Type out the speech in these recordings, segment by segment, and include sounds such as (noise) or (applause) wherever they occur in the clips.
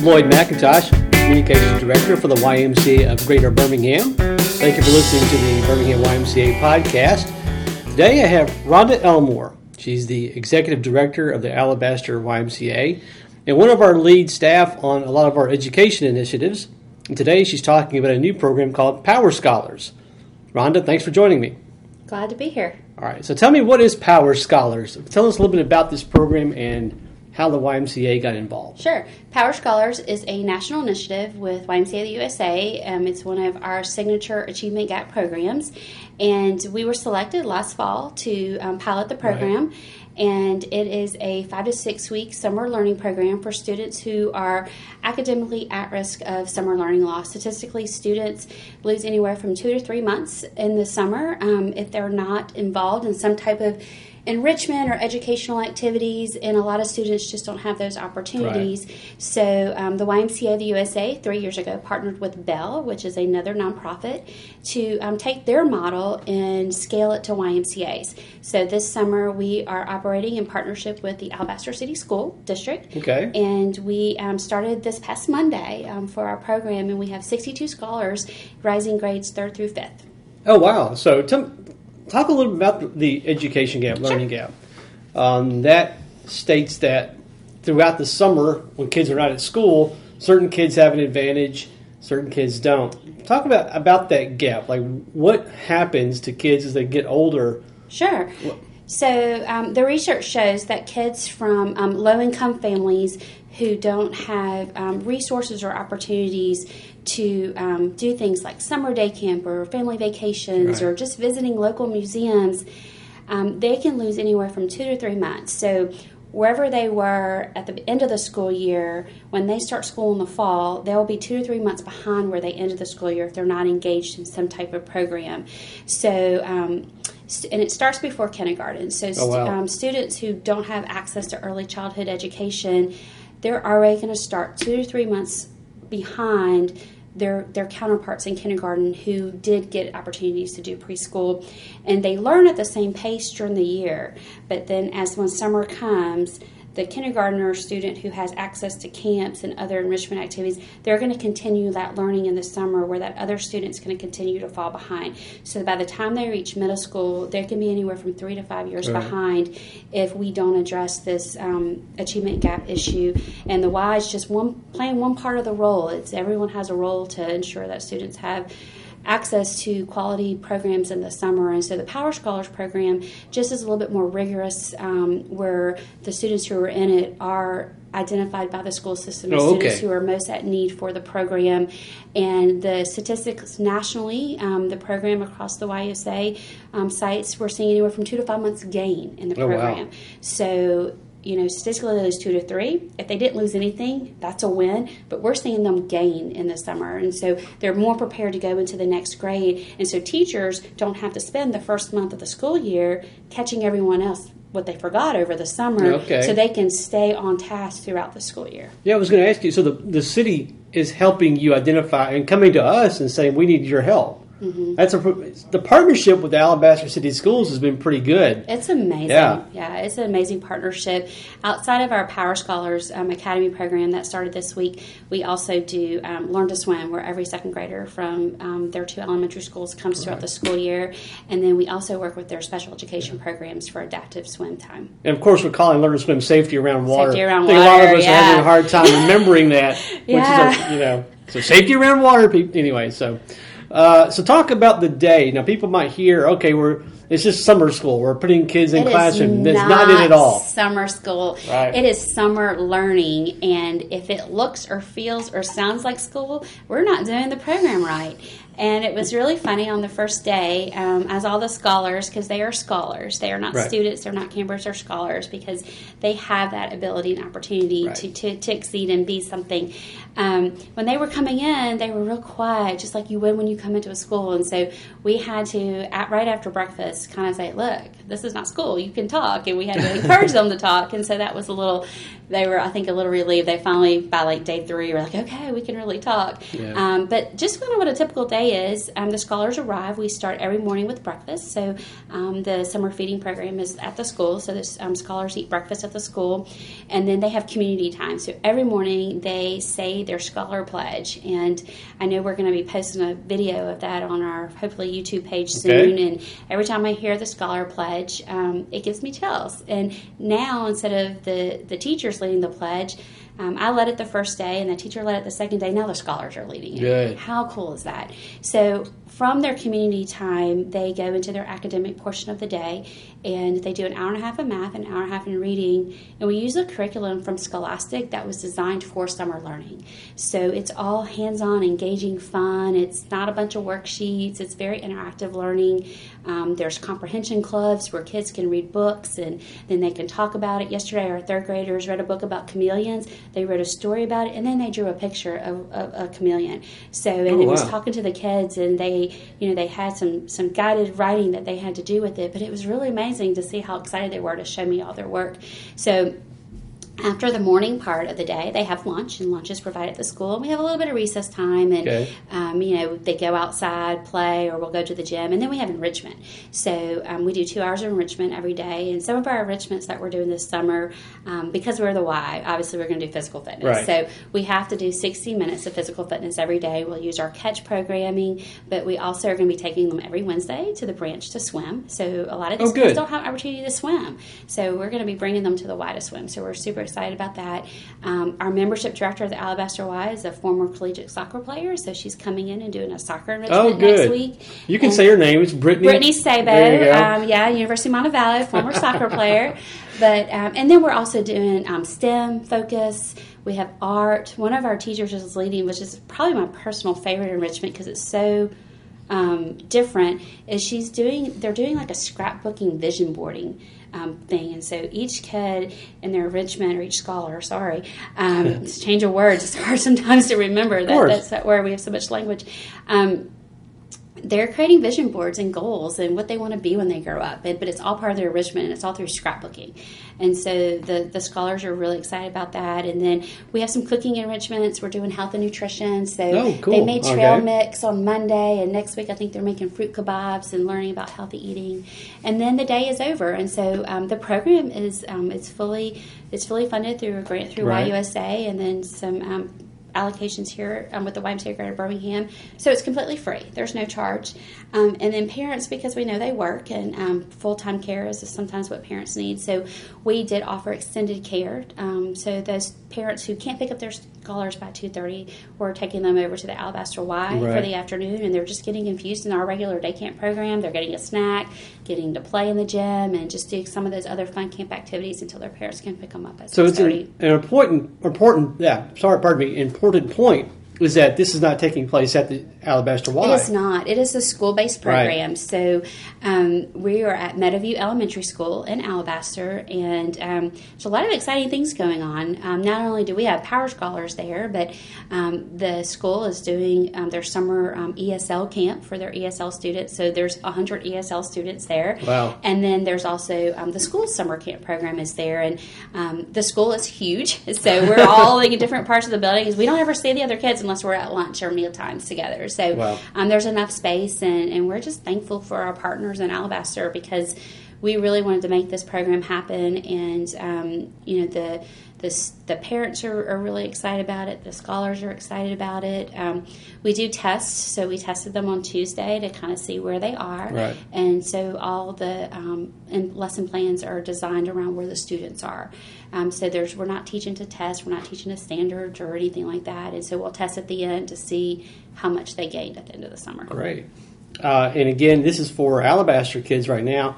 is Lloyd McIntosh, Communications Director for the YMCA of Greater Birmingham. Thank you for listening to the Birmingham YMCA podcast. Today I have Rhonda Elmore. She's the Executive Director of the Alabaster YMCA and one of our lead staff on a lot of our education initiatives. And today she's talking about a new program called Power Scholars. Rhonda, thanks for joining me. Glad to be here. All right, so tell me what is Power Scholars? Tell us a little bit about this program and how the YMCA got involved. Sure. Power Scholars is a national initiative with YMCA of the USA. Um, it's one of our signature Achievement Gap programs, and we were selected last fall to um, pilot the program. Right. And it is a five to six week summer learning program for students who are academically at risk of summer learning loss. Statistically, students lose anywhere from two to three months in the summer um, if they're not involved in some type of enrichment or educational activities, and a lot of students just don't have those opportunities. Right. So, um, the YMCA of the USA three years ago partnered with Bell, which is another nonprofit, to um, take their model and scale it to YMCA's. So, this summer we are operating in partnership with the Alabaster City School District. Okay. And we um, started this past Monday um, for our program, and we have 62 scholars rising grades third through fifth. Oh, wow. So, tell, talk a little bit about the education gap, learning gap. Um, that states that throughout the summer, when kids are not at school, certain kids have an advantage, certain kids don't. Talk about about that gap. Like, what happens to kids as they get older? Sure. So, um, the research shows that kids from um, low income families who don't have um, resources or opportunities to um, do things like summer day camp or family vacations right. or just visiting local museums, um, they can lose anywhere from two to three months. So, wherever they were at the end of the school year, when they start school in the fall, they'll be two to three months behind where they ended the school year if they're not engaged in some type of program. So, um, and it starts before kindergarten. So, oh, wow. um, students who don't have access to early childhood education, they're already going to start two to three months behind their their counterparts in kindergarten who did get opportunities to do preschool. And they learn at the same pace during the year. But then as when summer comes the kindergartner student who has access to camps and other enrichment activities, they're going to continue that learning in the summer where that other student's going to continue to fall behind. So by the time they reach middle school, they can be anywhere from three to five years right. behind if we don't address this um, achievement gap issue. And the Y is just one playing one part of the role. It's everyone has a role to ensure that students have access to quality programs in the summer. And so the Power Scholars program just is a little bit more rigorous, um, where the students who are in it are identified by the school system as oh, okay. students who are most at need for the program. And the statistics nationally, um, the program across the YUSA um, sites, we're seeing anywhere from two to five months gain in the oh, program. Wow. So you know, statistically they lose two to three. If they didn't lose anything, that's a win. But we're seeing them gain in the summer, and so they're more prepared to go into the next grade. And so teachers don't have to spend the first month of the school year catching everyone else what they forgot over the summer, okay. so they can stay on task throughout the school year. Yeah, I was going to ask you. So the the city is helping you identify and coming to us and saying we need your help. Mm-hmm. That's a the partnership with the Alabaster City Schools has been pretty good. It's amazing. Yeah, yeah it's an amazing partnership. Outside of our Power Scholars um, Academy program that started this week, we also do um, Learn to Swim, where every second grader from um, their two elementary schools comes right. throughout the school year, and then we also work with their special education yeah. programs for adaptive swim time. And of course, we're calling Learn to Swim safety around water. Safety around I think water. a lot of us yeah. are having a hard time (laughs) remembering that, which yeah. is a, you know so safety around water. Anyway, so. Uh, so talk about the day. Now people might hear, okay, we're it's just summer school. We're putting kids in it classroom. It's not it at all. Summer school. Right. It is summer learning, and if it looks or feels or sounds like school, we're not doing the program right. And it was really funny on the first day, um, as all the scholars, because they are scholars, they are not right. students, they're not campers, they're scholars, because they have that ability and opportunity right. to, to, to, exceed and be something. Um, when they were coming in, they were real quiet, just like you would when you come into a school. And so we had to, at, right after breakfast, kind of say, look, this is not school. You can talk. And we had to (laughs) encourage them to talk. And so that was a little, they were, I think, a little relieved. They finally, by like day three, were like, okay, we can really talk. Yeah. Um, but just kind of what a typical day is, um, the scholars arrive. We start every morning with breakfast. So um, the summer feeding program is at the school. So the um, scholars eat breakfast at the school. And then they have community time. So every morning they say their scholar pledge. And I know we're going to be posting a video of that on our hopefully YouTube page soon. And every time I hear the scholar pledge, um, it gives me chills. And now instead of the the teachers leading the pledge. Um, I led it the first day, and the teacher led it the second day. Now the scholars are leading it. Good. How cool is that? So, from their community time, they go into their academic portion of the day, and they do an hour and a half of math, an hour and a half in reading, and we use a curriculum from Scholastic that was designed for summer learning. So it's all hands-on, engaging, fun. It's not a bunch of worksheets. It's very interactive learning. Um, there's comprehension clubs where kids can read books and then they can talk about it. Yesterday, our third graders read a book about chameleons. They wrote a story about it, and then they drew a picture of, of a chameleon. So, and Oh, it was wow. talking to the kids, and they, you know, they had some some guided writing that they had to do with it. But it was really amazing to see how excited they were to show me all their work. So. After the morning part of the day, they have lunch, and lunch is provided at the school. And we have a little bit of recess time, and Okay. um, you know they go outside, play, or we'll go to the gym, and then we have enrichment. So um, we do two hours of enrichment every day, and some of our enrichments that we're doing this summer, um, because we're the Y, obviously we're going to do physical fitness. Right. So we have to do 60 minutes of physical fitness every day. We'll use our catch programming, but we also are going to be taking them every Wednesday to the branch to swim. So a lot of these Oh, kids don't have opportunity to swim. So we're going to be bringing them to the Y to swim. So we're super excited about that. Um, our membership director of the Alabaster Y is a former collegiate soccer player, so she's coming in and doing a soccer enrichment Oh, good. next week. You can And- say her name. It's Brittany. Brittany Sabo, There you go. um, yeah, University of Montevallo, former soccer player. But um, and then we're also doing um, STEM focus. We have art. One of our teachers is leading, which is probably my personal favorite enrichment because it's so um, different. Is she's doing? They're doing like a scrapbooking vision boarding. Um, thing and so each kid in their enrichment or each scholar sorry um, it's (laughs) a change of words it's hard sometimes to remember that that's that word we have so much language um, they're creating vision boards and goals and what they want to be when they grow up. And, but it's all part of their enrichment and it's all through scrapbooking. And so the, the scholars are really excited about that. And then we have some cooking enrichments. We're doing health and nutrition. So Oh, cool. they made trail Okay. mix on Monday. And next week, I think they're making fruit kebabs and learning about healthy eating. And then the day is over. And so um, the program is um, it's fully it's fully funded through a grant through Right. YUSA and then some um, allocations here um, with the YMCA Greater Birmingham. So it's completely free. There's no charge. Um, and then parents, because we know they work and um, full time care is sometimes what parents need. So we did offer extended care. Um, so those parents who can't pick up their scholars by 2.30, we're taking them over to the Alabaster Y for the afternoon and they're just getting infused in our regular day camp program. They're getting a snack, getting to play in the gym and just do some of those other fun camp activities until their parents can pick them up at So it's an, an important, important, yeah, sorry, pardon me, important point is that this is not taking place at the Alabaster Y. It is not. It is a school based program. Right. So um, we are at Meadowview Elementary School in Alabaster, and um, there's a lot of exciting things going on. Um, not only do we have Power Scholars there, but um, the school is doing um, their summer um, ESL camp for their ESL students. So there's 100 ESL students there. Wow. And then there's also um, the school summer camp program is there, and um, the school is huge. (laughs) So we're all in different parts of the building because we don't ever see the other kids unless we're at lunch or meal times together. So Wow. um, there's enough space, and, and we're just thankful for our partners in Alabaster because we really wanted to make this program happen, and um, you know the the, the parents are, are really excited about it. The scholars are excited about it. Um, we do tests, so we tested them on Tuesday to kind of see where they are. Right. And so all the um, and lesson plans are designed around where the students are. Um, so there's we're not teaching to test, we're not teaching to standards or anything like that. And so we'll test at the end to see how much they gained at the end of the summer. Great. Uh, and again, this is for Alabaster kids right now.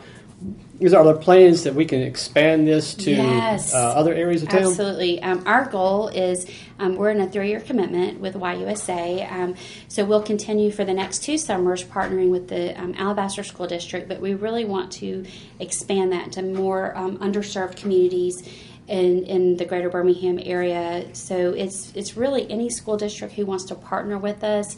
Is are there plans that we can expand this to Yes. uh, other areas of town? Absolutely. Um, our goal is um, we're in a three year commitment with YUSA. Um, so we'll continue for the next two summers partnering with the um, Alabaster School District, but we really want to expand that to more um, underserved communities. In, in the greater Birmingham area. So it's, it's really any school district who wants to partner with us.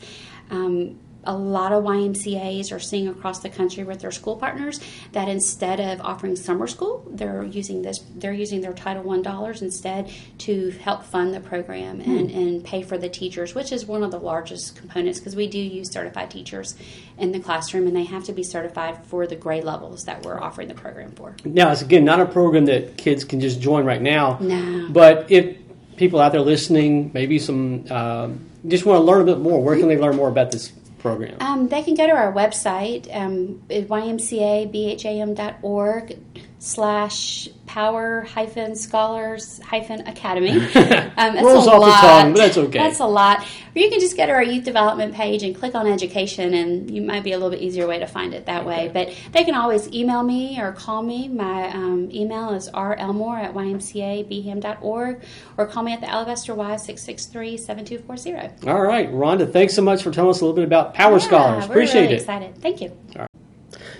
Um, a lot of YMCA's are seeing across the country with their school partners that instead of offering summer school, they're using this they're using their Title One dollars instead to help fund the program and, Hmm. and pay for the teachers, which is one of the largest components because we do use certified teachers in the classroom and they have to be certified for the grade levels that we're offering the program for. Now, it's again not a program that kids can just join right now. No. But if people out there listening, maybe some um, just want to learn a bit more, where can they learn more about this program? Um, they can go to our website, um, ymcabham.org slash power hyphen scholars hyphen academy. (laughs) Um, that's Rolls a off the lot. tongue, but that's okay. That's a lot. Or you can just go to our youth development page and click on education, and you might be a little bit easier way to find it that way. But they can always email me or call me. My um, email is relmore at ymcabham.org or call me at the Alabaster Y 663 7240. All right, Rhonda, thanks so much for telling us a little bit about Power Scholars. we're Appreciate really it. excited. Thank you.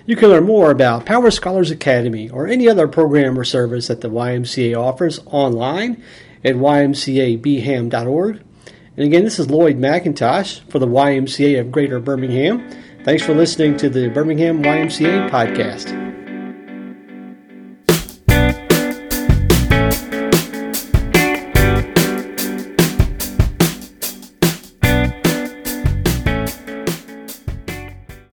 You can learn more about Power Scholars Academy or any other program or service that the YMCA offers online at ymcabham.org. And again, this is Lloyd McIntosh for the YMCA of Greater Birmingham. Thanks for listening to the Birmingham YMCA podcast.